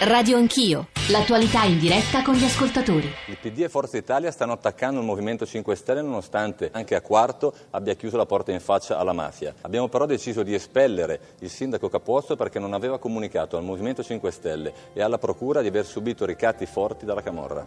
Radio Anch'io, l'attualità in diretta con gli ascoltatori. Il PD e Forza Italia stanno attaccando il Movimento 5 Stelle nonostante anche a quarto abbia chiuso la porta in faccia alla mafia. Abbiamo però deciso di espellere il sindaco Capuozzo perché non aveva comunicato al Movimento 5 Stelle e alla Procura di aver subito ricatti forti dalla Camorra.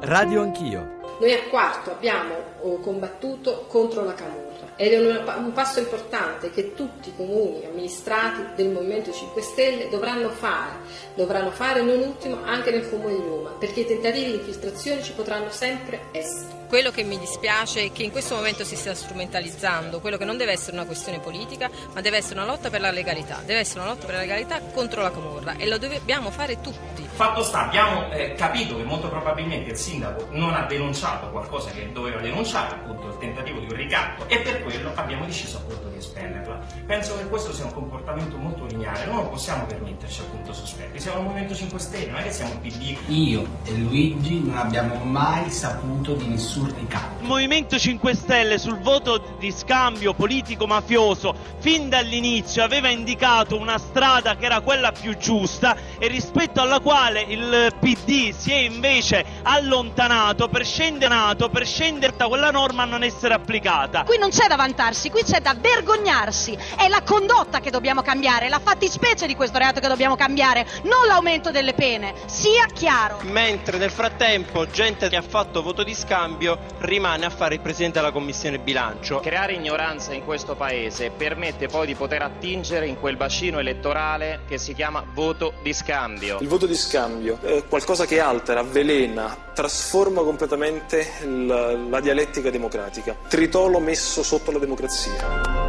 Radio Anch'io. Noi a quarto abbiamo oh, combattuto contro la Camorra ed è un, un, passo importante che tutti i comuni amministrati del Movimento 5 Stelle dovranno fare, dovranno fare non ultimo anche nel Comune di Roma, perché i tentativi di infiltrazione ci potranno sempre essere. Quello che mi dispiace è che in questo momento si sta strumentalizzando quello che non deve essere una questione politica, ma deve essere una lotta per la legalità, deve essere una lotta per la legalità contro la Camorra e lo dobbiamo fare tutti. Fatto sta, abbiamo eh, capito che molto probabilmente il sindaco non ha denunciato qualcosa che doveva denunciare, appunto il tentativo di un ricatto, e per quello abbiamo deciso appunto di espellerla. Penso che questo sia un comportamento molto lineare, non possiamo permetterci appunto sospetti, siamo il Movimento 5 Stelle, non è che siamo il PD. Io e Luigi non abbiamo mai saputo di nessun il Movimento 5 Stelle sul voto di scambio politico-mafioso fin dall'inizio aveva indicato una strada che era quella più giusta e rispetto alla quale il PD si è invece allontanato per scendere, per scendere da quella norma a non essere applicata. Qui non c'è da vantarsi, qui c'è da vergognarsi. È la condotta che dobbiamo cambiare, la fattispecie di questo reato che dobbiamo cambiare, non l'aumento delle pene. Sia chiaro. Mentre nel frattempo gente che ha fatto voto di scambio Silvio rimane a fare il presidente della commissione bilancio. Creare ignoranza in questo paese permette poi di poter attingere in quel bacino elettorale che si chiama voto di scambio. Il voto di scambio è qualcosa che altera, avvelena, trasforma completamente la, la dialettica democratica. Tritolo messo sotto la democrazia.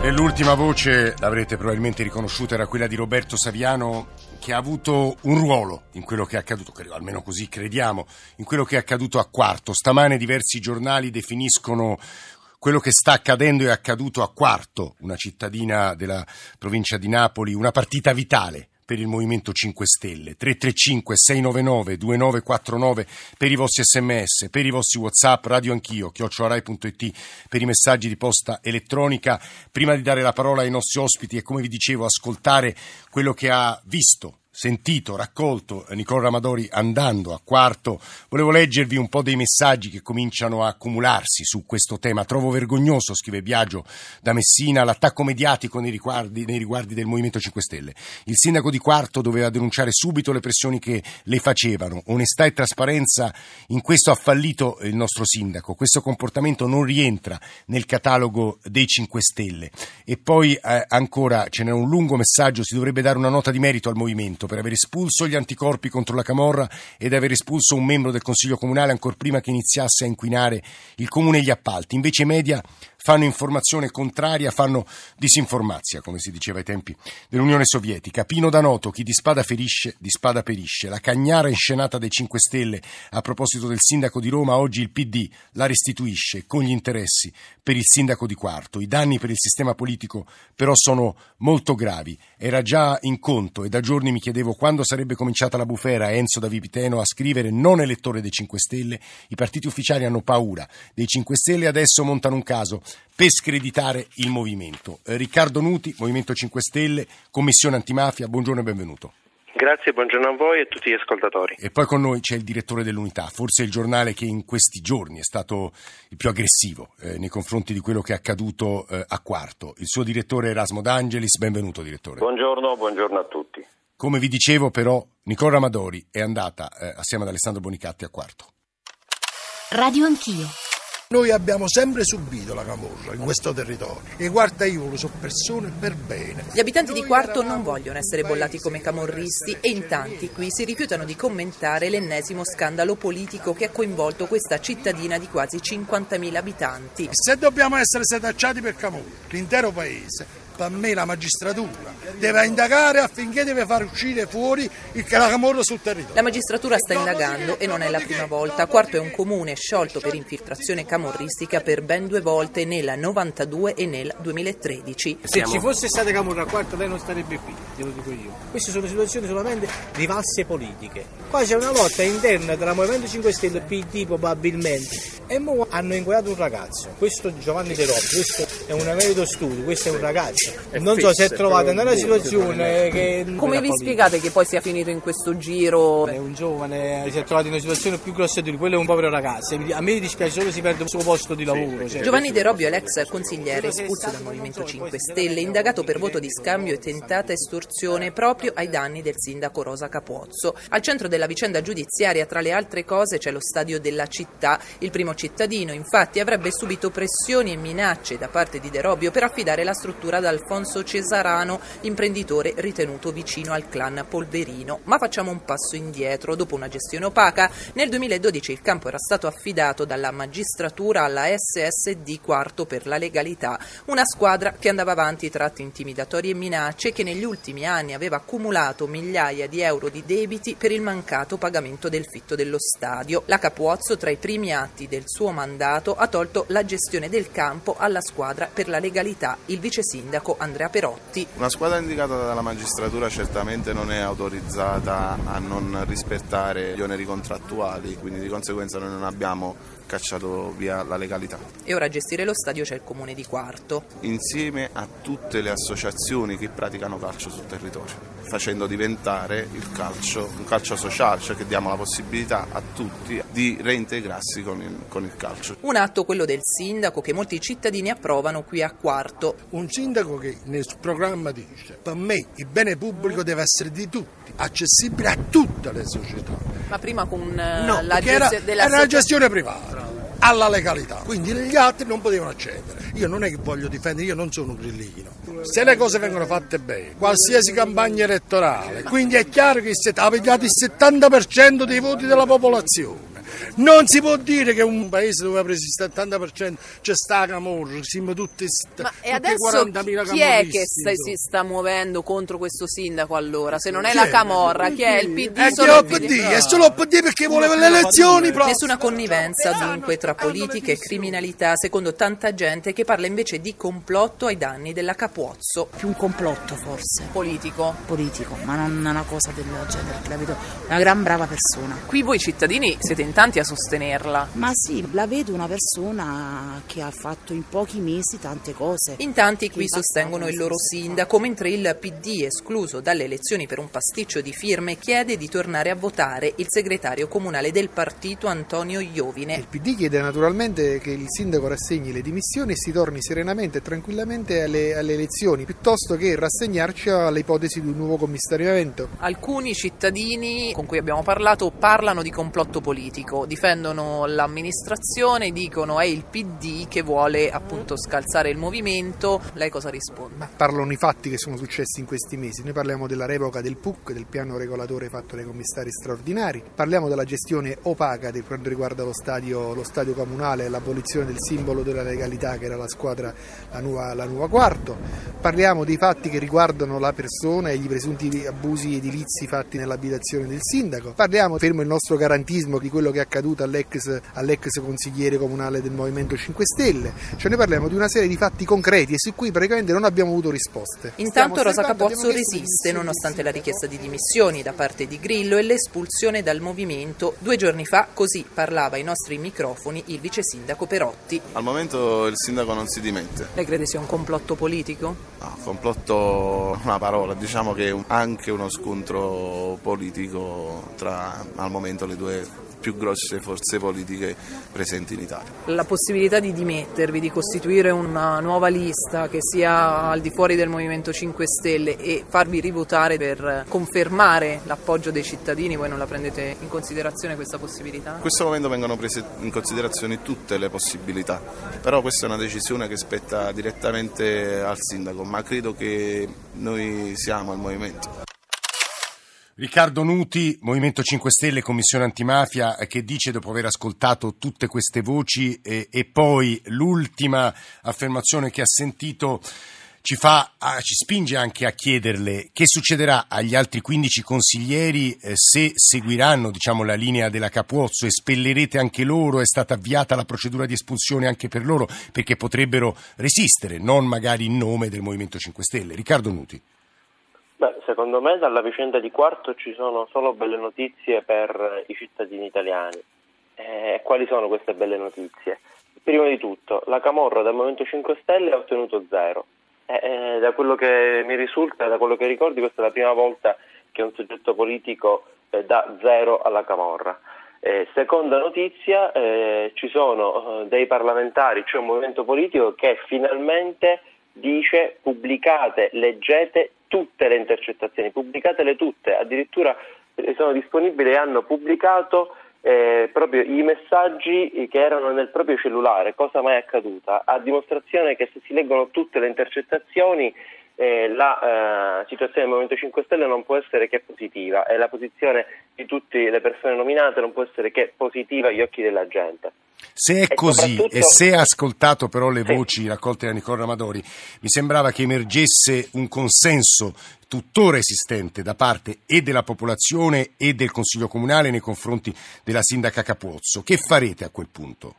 E l'ultima voce, l'avrete probabilmente riconosciuta, era quella di Roberto Saviano, che ha avuto un ruolo in quello che è accaduto, almeno così crediamo, in quello che è accaduto a Quarto. Stamane diversi giornali definiscono quello che sta accadendo è accaduto a Quarto, una cittadina della provincia di Napoli, una partita vitale per il Movimento 5 Stelle. 335 699 2949 per i vostri sms, per i vostri whatsapp, radio anch'io, chiocciorai.it per i messaggi di posta elettronica. Prima di dare la parola ai nostri ospiti e come vi dicevo ascoltare quello che ha visto sentito, raccolto Nicola Ramadori andando a quarto, volevo leggervi un po' dei messaggi che cominciano a accumularsi su questo tema. Trovo vergognoso, scrive Biagio da Messina, l'attacco mediatico nei riguardi, nei riguardi del Movimento 5 Stelle. Il sindaco di quarto doveva denunciare subito le pressioni che le facevano. Onestà e trasparenza, in questo ha fallito il nostro sindaco. Questo comportamento non rientra nel catalogo dei 5 Stelle. E poi eh, ancora ce n'è un lungo messaggio, si dovrebbe dare una nota di merito al Movimento per aver espulso gli anticorpi contro la Camorra ed aver espulso un membro del Consiglio Comunale ancora prima che iniziasse a inquinare il Comune e gli appalti. Invece i media fanno informazione contraria, fanno disinformazia, come si diceva ai tempi dell'Unione Sovietica. Pino Danoto, chi di spada ferisce, di spada perisce. La cagnara inscenata dei 5 Stelle a proposito del sindaco di Roma, oggi il PD la restituisce con gli interessi per il sindaco di Quarto. I danni per il sistema politico però sono molto gravi. Era già in conto e da giorni mi chiedevo quando sarebbe cominciata la bufera Enzo da Vipiteno a scrivere non elettore dei 5 Stelle. I partiti ufficiali hanno paura dei 5 Stelle e adesso montano un caso per screditare il movimento. Eh, Riccardo Nuti, Movimento 5 Stelle, Commissione Antimafia, buongiorno e benvenuto. Grazie, buongiorno a voi e a tutti gli ascoltatori. E poi con noi c'è il direttore dell'Unità, forse il giornale che in questi giorni è stato il più aggressivo eh, nei confronti di quello che è accaduto eh, a Quarto. Il suo direttore Erasmo D'Angelis, benvenuto direttore. Buongiorno, buongiorno a tutti. Come vi dicevo però, Nicola Ramadori è andata eh, assieme ad Alessandro Bonicatti a Quarto. Radio Anch'io. Noi abbiamo sempre subito la camorra in questo territorio e guarda io sono persone per bene. Gli abitanti di Quarto non vogliono essere bollati come camorristi e in tanti qui si rifiutano di commentare l'ennesimo scandalo politico che ha coinvolto questa cittadina di quasi 50.000 abitanti. Se dobbiamo essere setacciati per camorra, l'intero paese per me la magistratura deve indagare affinché deve far uscire fuori il Camorra sul territorio. La magistratura sta indagando e non è la prima volta. Quarto è un comune sciolto per infiltrazione camorristica per ben due volte nel 92 e nel 2013. Se ci fosse stata Camorra a Quarto lei non starebbe qui, te lo dico io. Queste sono situazioni solamente di valse politiche. Qua c'è una lotta interna tra Movimento 5 Stelle e PD probabilmente e mo hanno inquadrato un ragazzo. Questo Giovanni De Rossi, questo è un emerito studio, questo è un ragazzo non so se è trovata nella situazione che... Come vi spiegate che poi sia finito in questo giro? È un giovane, si è trovato in una situazione più grossa di lui, quello è un povero ragazzo. A me dispiace solo si perde il suo posto di lavoro. Cioè. Giovanni De Robbio è l'ex consigliere espulso dal Movimento 5 Stelle, indagato per voto di scambio e tentata estorsione proprio ai danni del sindaco Rosa Capuozzo. Al centro della vicenda giudiziaria, tra le altre cose, c'è lo stadio della città. Il primo cittadino, infatti, avrebbe subito pressioni e minacce da parte di De Robbio per affidare la struttura ad Alfonso Cesarano, imprenditore ritenuto vicino al clan Polverino. Ma facciamo un passo indietro. Dopo una gestione opaca, nel 2012 il campo era stato affidato dalla magistratura alla SSD Quarto per la legalità, una squadra che andava avanti tratti intimidatori e minacce che negli ultimi anni aveva accumulato migliaia di euro di debiti per il mancato pagamento del fitto dello stadio. La Capuozzo, tra i primi atti del suo mandato, ha tolto la gestione del campo alla squadra per la legalità, il vice sindaco Andrea Perotti. Una squadra indicata dalla magistratura certamente non è autorizzata a non rispettare gli oneri contrattuali, quindi di conseguenza noi non abbiamo cacciato via la legalità. E ora a gestire lo stadio c'è il comune di Quarto. Insieme a tutte le associazioni che praticano calcio sul territorio, facendo diventare il calcio un calcio sociale, cioè che diamo la possibilità a tutti di reintegrarsi con il, con il calcio. Un atto, quello del sindaco, che molti cittadini approvano qui a Quarto. Un sindaco che nel programma dice, per me il bene pubblico deve essere di tutti, accessibile a tutte le società. Ma prima con no, la gestione della era una gestione privata alla legalità, quindi gli altri non potevano accedere. Io non è che voglio difendere, io non sono un grillino. Se le cose vengono fatte bene, qualsiasi campagna elettorale, quindi è chiaro che ha pigliato il 70% dei voti della popolazione. Non si può dire che un paese dove ha preso il 70% c'è sta camorra, siamo tutti, Ma e adesso chi è che sta, si sta muovendo contro questo sindaco allora? Se non è Chi la è? Camorra, chi è il PD? È Solo il PD. È solo il PD perché voleva le elezioni proprio. Nessuna connivenza dunque tra politica e criminalità, secondo tanta gente che parla invece di complotto ai danni della Capuozzo. Più un complotto forse. Politico? Politico, ma non una cosa del genere, perché la vedo una gran brava persona. Qui voi cittadini siete in tanti a sostenerla. Ma sì, la vedo una persona che ha fatto in pochi mesi tante cose. In tanti qui sostengono il loro sindaco, mentre il PD, escluso dalle elezioni per un pasticcio di firme, chiede di tornare a votare il segretario comunale del partito Antonio Iovine. Il PD chiede naturalmente che il sindaco rassegni le dimissioni e si torni serenamente e tranquillamente alle, alle elezioni, piuttosto che rassegnarci alle ipotesi di un nuovo commissariamento. Alcuni cittadini con cui abbiamo parlato parlano di complotto politico, difendono l'amministrazione, dicono è il PD che vuole appunto scalzare il movimento. Lei cosa risponde? Parlano i fatti che sono successi in questi mesi. Noi parliamo della revoca del PUC, del piano regolatore fatto dai commissari straordinari, parliamo della gestione opaca per quanto riguarda lo stadio, lo stadio comunale, l'abolizione del simbolo della legalità che era la squadra, la nuova, la nuova quarto, parliamo dei fatti che riguardano la persona e gli presunti abusi edilizi fatti nell'abitazione del sindaco, parliamo, fermo il nostro garantismo, di quello che è accaduto all'ex, all'ex consigliere comunale del Movimento 5 Stelle, cioè noi parliamo di una serie di fatti concreti e su cui praticamente non abbiamo avuto risposte. Intanto Rosa Capozzo resiste nonostante la richiesta di dimissioni da parte di Grillo e l'espulsione dal movimento. Due giorni fa così parlava ai nostri microfoni il vice sindaco Perotti. Al momento il sindaco non si dimette. Lei crede sia un complotto politico? No, complotto una parola, diciamo che anche uno scontro politico tra al momento le due più grosse forze politiche presenti in Italia. La possibilità di dimettervi, di costituire una nuova lista che sia al di fuori del Movimento 5 Stelle e farvi rivotare per confermare l'appoggio dei cittadini, voi non la prendete in considerazione questa possibilità? In questo momento vengono prese in considerazione tutte le possibilità, però questa è una decisione che spetta direttamente al sindaco, ma credo che noi siamo al movimento. Riccardo Nuti, Movimento 5 Stelle, Commissione Antimafia, che dice dopo aver ascoltato tutte queste voci e, e poi l'ultima affermazione che ha sentito ci, fa, ah, ci spinge anche a chiederle che succederà agli altri 15 consiglieri eh, se seguiranno diciamo, la linea della Capuozzo, espellerete anche loro, è stata avviata la procedura di espulsione anche per loro perché potrebbero resistere, non magari in nome del Movimento 5 Stelle. Riccardo Nuti. Beh, secondo me dalla vicenda di Quarto ci sono solo belle notizie per i cittadini italiani. Eh, quali sono queste belle notizie? Prima di tutto, la Camorra del Movimento 5 Stelle ha ottenuto zero. Eh, eh, da quello che mi risulta, da quello che ricordi, questa è la prima volta che un soggetto politico eh, dà zero alla Camorra. Eh, seconda notizia, eh, ci sono dei parlamentari, cioè un movimento politico che finalmente dice pubblicate, leggete tutte le intercettazioni, pubblicatele tutte, addirittura sono disponibili e hanno pubblicato eh, proprio i messaggi che erano nel proprio cellulare, cosa mai accaduta, a dimostrazione che se si leggono tutte le intercettazioni eh, la eh, situazione del Movimento 5 Stelle non può essere che positiva e la posizione di tutte le persone nominate non può essere che positiva agli occhi della gente. Se è e così soprattutto... e se ha ascoltato però le sì. voci raccolte da Nicola Ramadori, mi sembrava che emergesse un consenso tuttora esistente da parte e della popolazione e del Consiglio Comunale nei confronti della sindaca Capozzo. Che farete a quel punto?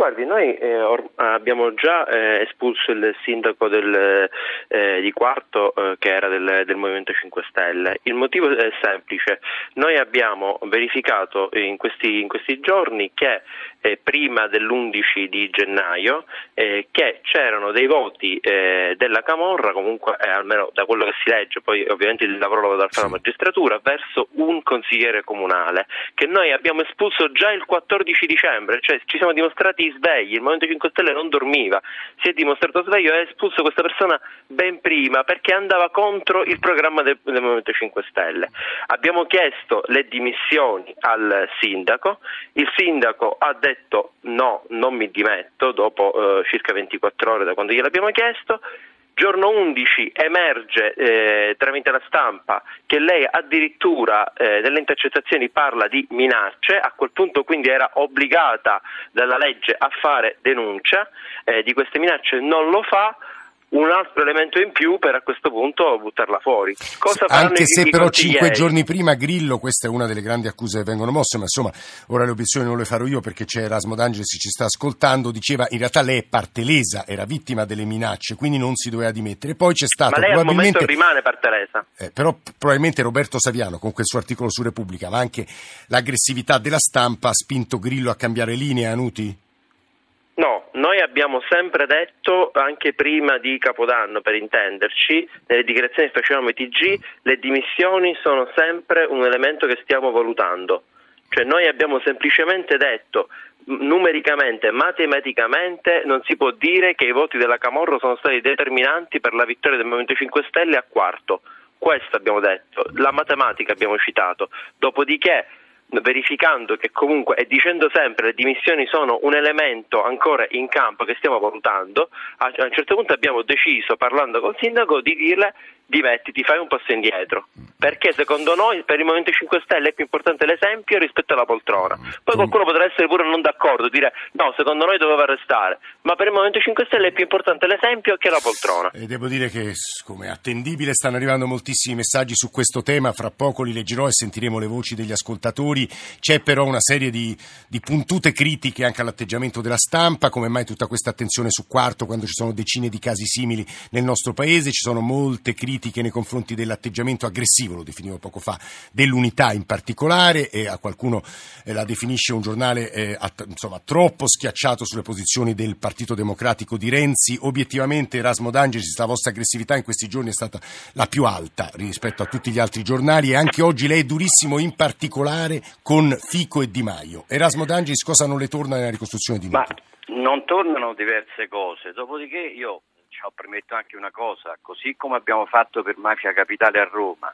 Guardi, noi eh, or- abbiamo già eh, espulso il sindaco del, eh, di Quarto eh, che era del, del, Movimento 5 Stelle. Il motivo è semplice, noi abbiamo verificato in questi, in questi giorni che eh, prima dell'11 di gennaio eh, che c'erano dei voti della Camorra, comunque almeno da quello che si legge, poi ovviamente il lavoro lo a fare la magistratura, verso un consigliere comunale che noi abbiamo espulso già il 14 dicembre, cioè ci siamo dimostrati svegli, il Movimento 5 Stelle non dormiva, si è dimostrato sveglio e ha espulso questa persona ben prima perché andava contro il programma del, del Movimento 5 Stelle. Abbiamo chiesto le dimissioni al sindaco, il sindaco ha detto no, non mi dimetto dopo eh, circa 24 ore da quando gliel'abbiamo chiesto, Giorno 11 emerge eh, tramite la stampa che lei addirittura eh, nelle intercettazioni parla di minacce, a quel punto quindi era obbligata dalla legge a fare denuncia eh, di queste minacce, non lo fa un altro elemento in più per a questo punto buttarla fuori. Cosa Anche se però cinque giorni prima Grillo, questa è una delle grandi accuse che vengono mosse, ma insomma ora le obiezioni non le farò io perché c'è Erasmo D'Angelis che ci sta ascoltando, diceva in realtà lei è parte lesa, era vittima delle minacce, quindi non si doveva dimettere. Poi c'è stato ma lei probabilmente... al momento rimane parte lesa. Eh, però probabilmente Roberto Saviano con quel suo articolo su Repubblica, ma anche l'aggressività della stampa ha spinto Grillo a cambiare linea, Anuti? Abbiamo sempre detto, anche prima di Capodanno per intenderci, nelle dichiarazioni che facevamo ai TG, le dimissioni sono sempre un elemento che stiamo valutando. Cioè noi abbiamo semplicemente detto numericamente, matematicamente non si può dire che i voti della Camorro sono stati determinanti per la vittoria del Movimento 5 Stelle a quarto. Questo abbiamo detto, la matematica abbiamo citato. Dopodiché verificando che comunque e dicendo sempre le dimissioni sono un elemento ancora in campo che stiamo valutando, a un certo punto abbiamo deciso, parlando col sindaco, di dirle dimettiti, fai un passo indietro. Perché secondo noi per il Movimento 5 Stelle è più importante l'esempio rispetto alla poltrona. Poi qualcuno potrà essere pure non d'accordo, dire no, secondo noi doveva restare, ma per il Movimento 5 Stelle è più importante l'esempio che la poltrona. E devo dire che, come attendibile, stanno arrivando moltissimi messaggi su questo tema, fra poco li leggerò e sentiremo le voci degli ascoltatori. C'è però una serie di, di puntute critiche anche all'atteggiamento della stampa, come mai tutta questa attenzione su quarto quando ci sono decine di casi simili nel nostro paese, ci sono molte critiche critiche nei confronti dell'atteggiamento aggressivo, lo definivo poco fa, dell'unità in particolare e a qualcuno eh, la definisce un giornale eh, insomma, troppo schiacciato sulle posizioni del Partito Democratico di Renzi. Obiettivamente Erasmo D'Angelis, la vostra aggressività in questi giorni è stata la più alta rispetto a tutti gli altri giornali e anche oggi lei è durissimo in particolare con Fico e Di Maio. Erasmo D'Angelis cosa non le torna nella ricostruzione di Ma non tornano diverse cose, dopodiché io diciamo, permetto anche una cosa, così come abbiamo fatto per Mafia Capitale a Roma,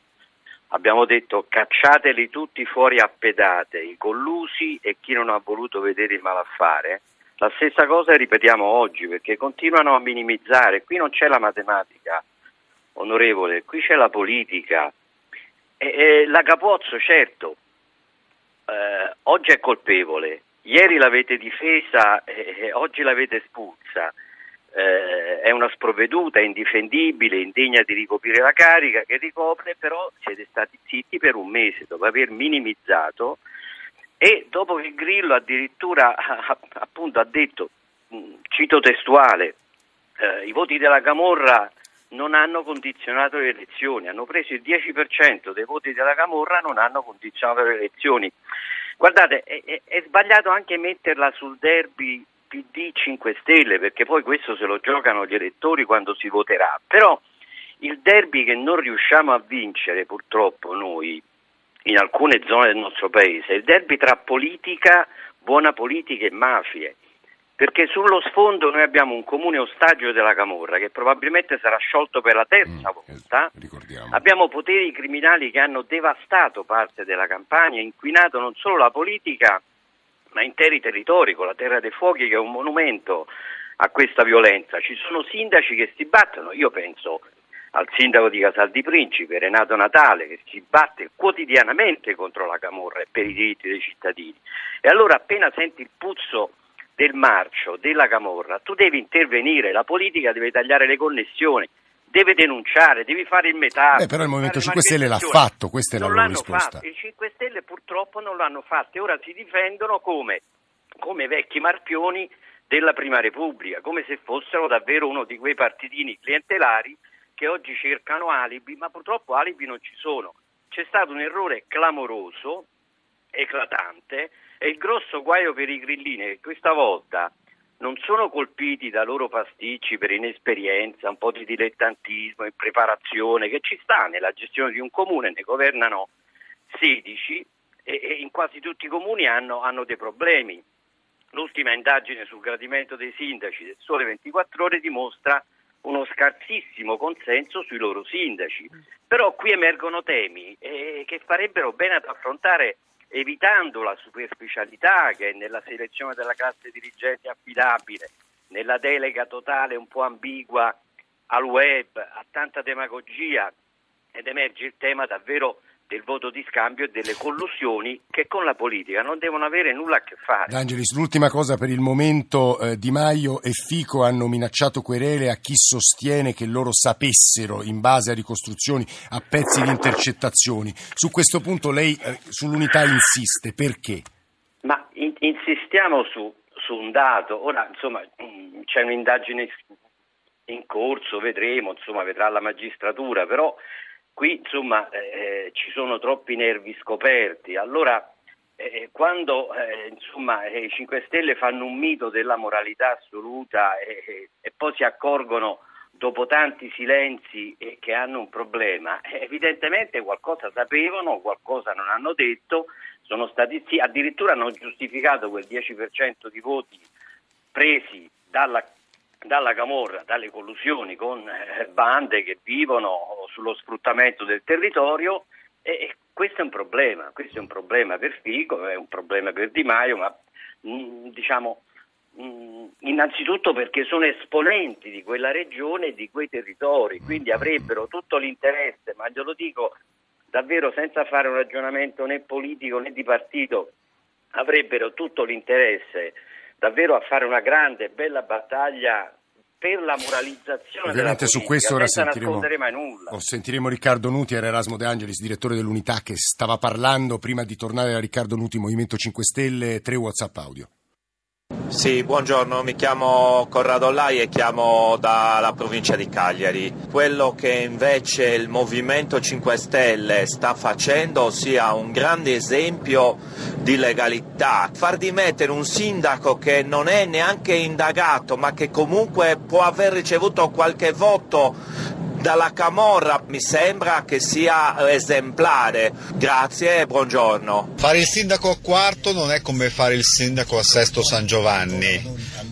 abbiamo detto cacciateli tutti fuori a pedate, i collusi e chi non ha voluto vedere il malaffare, la stessa cosa ripetiamo oggi perché continuano a minimizzare, qui non c'è la matematica, onorevole, qui c'è la politica. E, e la Capozzo certo, eh, oggi è colpevole, ieri l'avete difesa e oggi l'avete espulsa eh, è una sprovveduta, è indifendibile, indegna di ricoprire la carica che ricopre, però siete stati zitti per un mese dopo aver minimizzato e dopo che Grillo addirittura appunto ha detto, mm, cito testuale, eh, i voti della Camorra non hanno condizionato le elezioni, hanno preso il 10% dei voti della Camorra, non hanno condizionato le elezioni. Guardate, è, è, è sbagliato anche metterla sul derby PD 5 Stelle, perché poi questo se lo giocano gli elettori quando si voterà, però il derby che non riusciamo a vincere purtroppo noi in alcune zone del nostro paese, è il derby tra politica, buona politica e mafie. Perché sullo sfondo noi abbiamo un comune ostaggio della Camorra che probabilmente sarà sciolto per la terza mm, volta. Abbiamo poteri criminali che hanno devastato parte della campagna, inquinato non solo la politica ma interi territori, con la Terra dei Fuochi che è un monumento a questa violenza. Ci sono sindaci che si battono, io penso al sindaco di Casal di Principe, Renato Natale, che si batte quotidianamente contro la Camorra e per i diritti dei cittadini. E allora appena senti il puzzo del marcio, della Camorra, tu devi intervenire, la politica deve tagliare le connessioni, deve denunciare, devi fare il metà. Beh, però il Movimento 5 Stelle l'ha fatto, questa è la non loro risposta. Fatto. I 5 Stelle purtroppo non l'hanno fatto e ora si difendono come, come vecchi marpioni della Prima Repubblica, come se fossero davvero uno di quei partitini clientelari che oggi cercano alibi, ma purtroppo alibi non ci sono. C'è stato un errore clamoroso, eclatante, e il grosso guaio per i grillini è che questa volta non sono colpiti da loro pasticci per inesperienza, un po' di dilettantismo, impreparazione, che ci sta nella gestione di un comune, ne governano 16 e, e in quasi tutti i comuni hanno, hanno dei problemi. L'ultima indagine sul gradimento dei sindaci del Sole 24 Ore dimostra uno scarsissimo consenso sui loro sindaci. Però qui emergono temi eh, che farebbero bene ad affrontare evitando la superficialità che è nella selezione della classe dirigente affidabile, nella delega totale un po' ambigua al web, a tanta demagogia ed emerge il tema davvero del voto di scambio e delle collusioni che con la politica non devono avere nulla a che fare. D'Angelis, l'ultima cosa per il momento, eh, Di Maio e Fico hanno minacciato querele a chi sostiene che loro sapessero in base a ricostruzioni, a pezzi di intercettazioni. Su questo punto lei eh, sull'unità insiste, perché? Ma in, insistiamo su, su, un dato, ora insomma mm, c'è un'indagine in corso, vedremo, insomma vedrà la magistratura, però Qui insomma eh, ci sono troppi nervi scoperti, allora eh, quando eh, insomma, i 5 Stelle fanno un mito della moralità assoluta e poi si accorgono dopo tanti silenzi che hanno un problema, eh, evidentemente qualcosa sapevano, qualcosa non hanno detto, sono stati sì, addirittura hanno giustificato quel 10% di voti presi dalla dalla Camorra, dalle collusioni con eh, bande che vivono sullo sfruttamento del territorio e questo è un problema, questo è un problema per Fico, è un problema per Di Maio, ma mm, diciamo mm, innanzitutto perché sono esponenti di quella regione e di quei territori, quindi avrebbero tutto l'interesse, ma glielo dico davvero senza fare un ragionamento né politico né di partito, avrebbero tutto l'interesse davvero a fare una grande e bella battaglia per la moralizzazione Ovviamente su questo ora sentiremo, oh, sentiremo, Riccardo Nuti, era Erasmo De Angelis, direttore dell'unità che stava parlando prima di tornare a Riccardo Nuti, Movimento 5 Stelle, tre Whatsapp audio. Sì, buongiorno, mi chiamo Corrado Lai e chiamo dalla provincia di Cagliari. Quello che invece il Movimento 5 Stelle sta facendo, ossia un grande esempio di legalità, far dimettere un sindaco che non è neanche indagato ma che comunque può aver ricevuto qualche voto dalla Camorra mi sembra che sia esemplare. Grazie e buongiorno. Fare il sindaco a quarto non è come fare il sindaco a Sesto San Giovanni.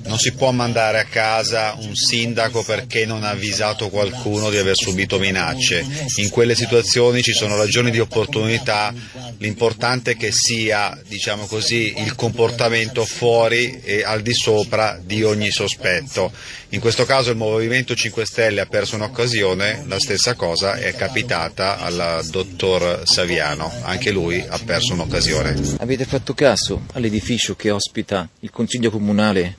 Non si può mandare a casa un sindaco perché non ha avvisato qualcuno di aver subito minacce. In quelle situazioni ci sono ragioni di opportunità, l'importante è che sia, diciamo così, il comportamento fuori e al di sopra di ogni sospetto. In questo caso il Movimento 5 Stelle ha perso un'occasione, la stessa cosa è capitata al dottor Saviano, anche lui ha perso un'occasione. Avete fatto caso all'edificio che ospita il Consiglio Comunale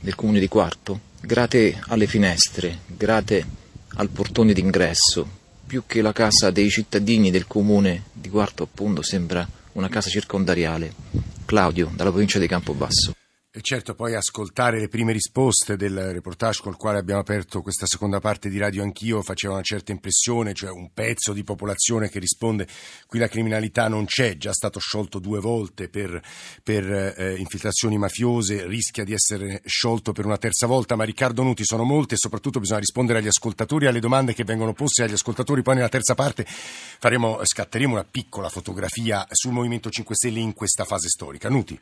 del comune di Quarto, grate alle finestre, grate al portone d'ingresso, più che la casa dei cittadini del comune di Quarto appunto sembra una casa circondariale. Claudio, dalla provincia di Campobasso. E certo, poi ascoltare le prime risposte del reportage col quale abbiamo aperto questa seconda parte di Radio Anch'io faceva una certa impressione, cioè un pezzo di popolazione che risponde qui la criminalità non c'è, già stato sciolto due volte per, per eh, infiltrazioni mafiose, rischia di essere sciolto per una terza volta, ma Riccardo Nuti sono molte e soprattutto bisogna rispondere agli ascoltatori alle domande che vengono poste agli ascoltatori, poi nella terza parte faremo, scatteremo una piccola fotografia sul Movimento 5 Stelle in questa fase storica. Nuti.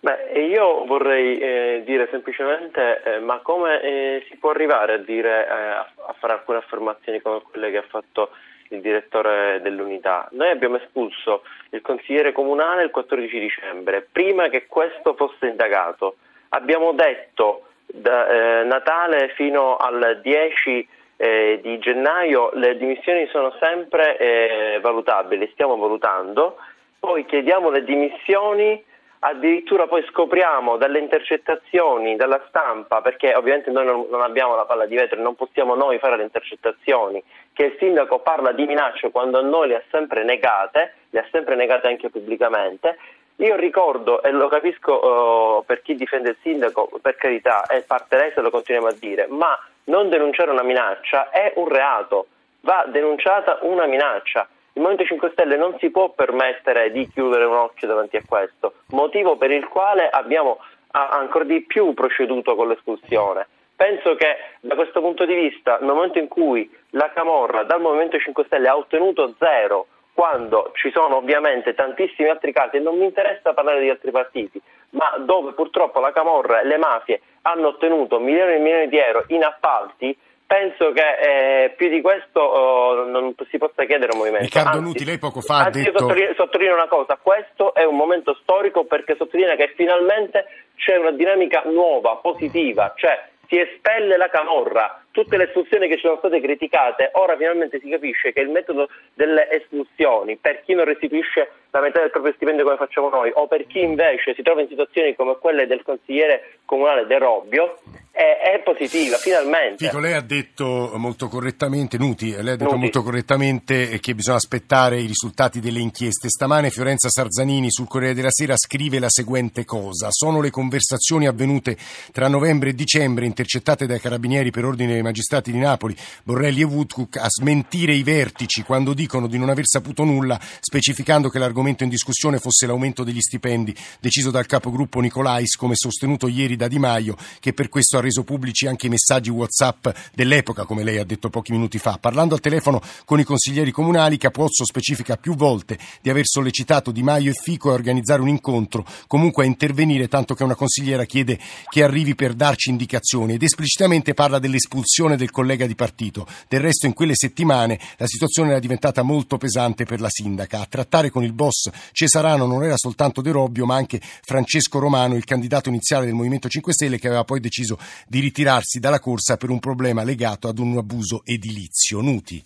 Beh, io vorrei eh, dire semplicemente, eh, ma come eh, si può arrivare a, dire, eh, a fare alcune affermazioni come quelle che ha fatto il direttore dell'unità? Noi abbiamo espulso il consigliere comunale il 14 dicembre, prima che questo fosse indagato. Abbiamo detto da eh, Natale fino al 10 eh, di gennaio le dimissioni sono sempre valutabili, stiamo valutando, poi chiediamo le dimissioni addirittura poi scopriamo dalle intercettazioni, dalla stampa, perché ovviamente noi non, non, abbiamo la palla di vetro e non possiamo noi fare le intercettazioni, che il sindaco parla di minacce quando a noi le ha sempre negate, le ha sempre negate anche pubblicamente. Io ricordo, e lo capisco uh, per chi difende il sindaco, per carità, è parte se lo continuiamo a dire, ma non denunciare una minaccia è un reato, va denunciata una minaccia. Il Movimento 5 Stelle non si può permettere di chiudere un occhio davanti a questo, motivo per il quale abbiamo ancora di più proceduto con l'espulsione. Penso che da questo punto di vista, nel momento in cui la Camorra dal Movimento 5 Stelle ha ottenuto zero, quando ci sono ovviamente tantissimi altri casi, e non mi interessa parlare di altri partiti, ma dove purtroppo la Camorra e le mafie hanno ottenuto milioni e milioni di euro in appalti, penso che eh, più di questo oh, non si possa chiedere un movimento. Riccardo anzi, Nuti, lei poco fa ha detto... Sottolineo, sottolineo una cosa, questo è un momento storico perché sottolinea che finalmente c'è una dinamica nuova, positiva, cioè si espelle la camorra, tutte le espulsioni che ci sono state criticate, ora finalmente si capisce che il metodo delle espulsioni, per chi non restituisce la metà del proprio stipendio come facciamo noi, o per chi invece si trova in situazioni come quelle del consigliere comunale De Robbio, è, è, positiva, finalmente. Fico, lei ha detto molto correttamente, Nuti, lei ha detto Nuti. molto correttamente che bisogna aspettare i risultati delle inchieste. Stamane Fiorenza Sarzanini sul Corriere della Sera scrive la seguente cosa. Sono le conversazioni avvenute tra novembre e dicembre, intercettate dai carabinieri per ordine dei magistrati di Napoli, Borrelli e Woodcook, a smentire i vertici quando dicono di non aver saputo nulla, specificando che l'argomento in discussione fosse l'aumento degli stipendi deciso dal capogruppo Nicolais, come sostenuto ieri da Di Maio, che per questo ha reso pubblici anche i messaggi WhatsApp dell'epoca, come lei ha detto pochi minuti fa. Parlando al telefono con i consiglieri comunali, Capozzo specifica più volte di aver sollecitato Di Maio e Fico a organizzare un incontro, comunque a intervenire, tanto che una consigliera chiede che arrivi per darci indicazioni ed esplicitamente parla dell'espulsione del collega di partito. Del resto, in quelle settimane la situazione era diventata molto pesante per la sindaca. A trattare con il boss Cesarano non era soltanto De Robbio, ma anche Francesco Romano, il candidato iniziale del Movimento 5 Stelle, che aveva poi deciso di ritirarsi dalla corsa per un problema legato ad un abuso edilizio. Nuti.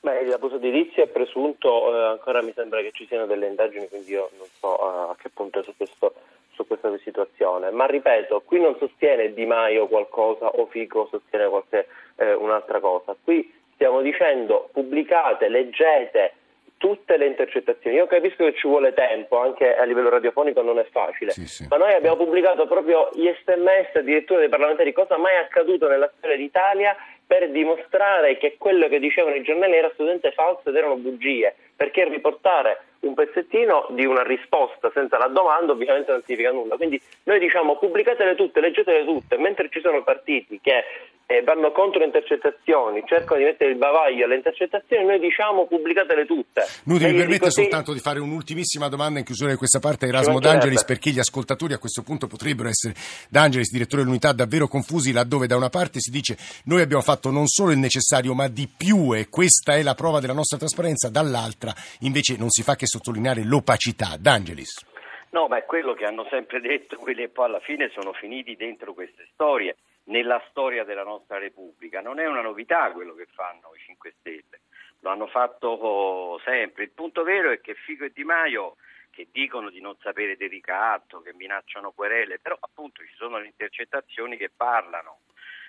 Beh, l'abuso edilizio è presunto, eh, ancora mi sembra che ci siano delle indagini, quindi io non so uh, a che punto è su, questo, su questa situazione. Ma ripeto, qui non sostiene Di Maio qualcosa o Fico sostiene qualche, eh, un'altra cosa. Qui stiamo dicendo pubblicate, leggete, tutte le intercettazioni. Io capisco che ci vuole tempo, anche a livello radiofonico non è facile, sì, sì. ma noi abbiamo pubblicato proprio gli sms addirittura dei parlamentari, cosa mai accaduto nella storia d'Italia per dimostrare che quello che dicevano i giornali era assolutamente falso ed erano bugie, perché riportare un pezzettino di una risposta senza la domanda ovviamente non significa nulla. Quindi noi diciamo pubblicatele tutte, leggetele tutte, mentre ci sono partiti che eh, vanno contro le intercettazioni, cercano di mettere il bavaglio alle intercettazioni, noi diciamo pubblicatele tutte. Nuti, mi permette così... soltanto di fare un'ultimissima domanda in chiusura di questa parte a Erasmo D'Angelis, perché gli ascoltatori a questo punto potrebbero essere D'Angelis, direttore dell'unità, davvero confusi, laddove da una parte si dice noi abbiamo fatto non solo il necessario, ma di più e questa è la prova della nostra trasparenza, dall'altra invece non si fa che sottolineare l'opacità. D'Angelis. No, ma è quello che hanno sempre detto quelli che poi alla fine sono finiti dentro queste storie nella storia della nostra Repubblica. Non è una novità quello che fanno i 5 Stelle, lo hanno fatto sempre. Il punto vero è che Fico e Di Maio che dicono di non sapere del ricatto, che minacciano querele, però appunto ci sono le intercettazioni che parlano.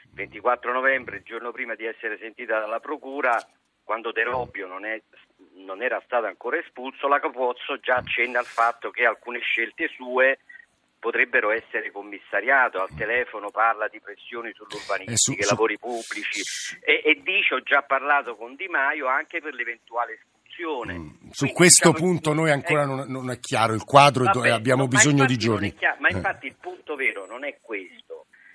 Il 24 novembre, il giorno prima di essere sentita dalla Procura, quando De Robbio non, è, non era stato ancora espulso, la Capozzo già accenna al fatto che alcune scelte sue potrebbero essere commissariato, al telefono parla di pressioni sull'urbanistica, Eh, su- lavori pubblici e, e dice ho già parlato con Di Maio anche per l'eventuale espulsione. Su Quindi, questo diciamo, punto noi ancora non, non è chiaro il quadro e Vabbè, abbiamo no, ma bisogno di giorni. chiaro- ma Eh. infatti il punto vero non è questo.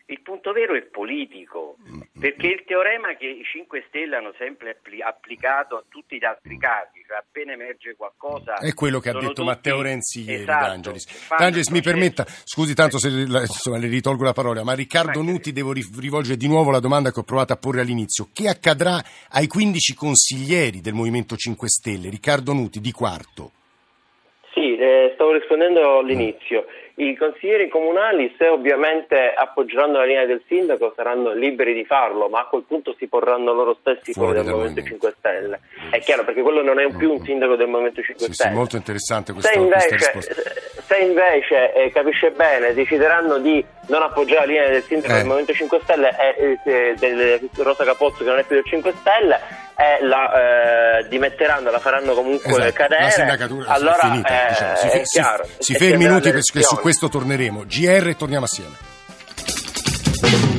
Il punto vero è politico, Mm, perché il teorema che i 5 Stelle hanno sempre appli- applicato a tutti gli altri casi, cioè appena emerge qualcosa... È quello che ha detto tutti- Matteo Renzi ieri, Esatto, D'Angelis. D'Angelis, mi permetta, scusi tanto se insomma, le ritolgo la parola, ma Riccardo Nuti devo ri- rivolgere di nuovo la domanda che ho provato a porre all'inizio. Che accadrà ai 15 consiglieri del Movimento 5 Stelle? Riccardo Nuti, di quarto. Sì, eh, stavo rispondendo all'inizio. I consiglieri comunali, se ovviamente appoggeranno la linea del sindaco, saranno liberi di farlo, ma a quel punto si porranno loro stessi fuori, dal dal Movimento 5 Stelle. È chiaro, perché quello non è più un sindaco del Movimento 5 Sì, sì, Stelle. molto interessante questa, Se questa invece, risposta. se invece eh, capisce bene, decideranno di non appoggiare la linea del sindaco Eh. del Movimento 5 Stelle e eh, del Rosa Capozzo che non è più del 5 Stelle e la eh, dimetteranno, la faranno comunque Esatto, cadere, la sindacatura allora è finita. eh, diciamo. si, è si- chiaro, si fermi scenderanno Nuti le perché su questo torneremo. GR torniamo assieme.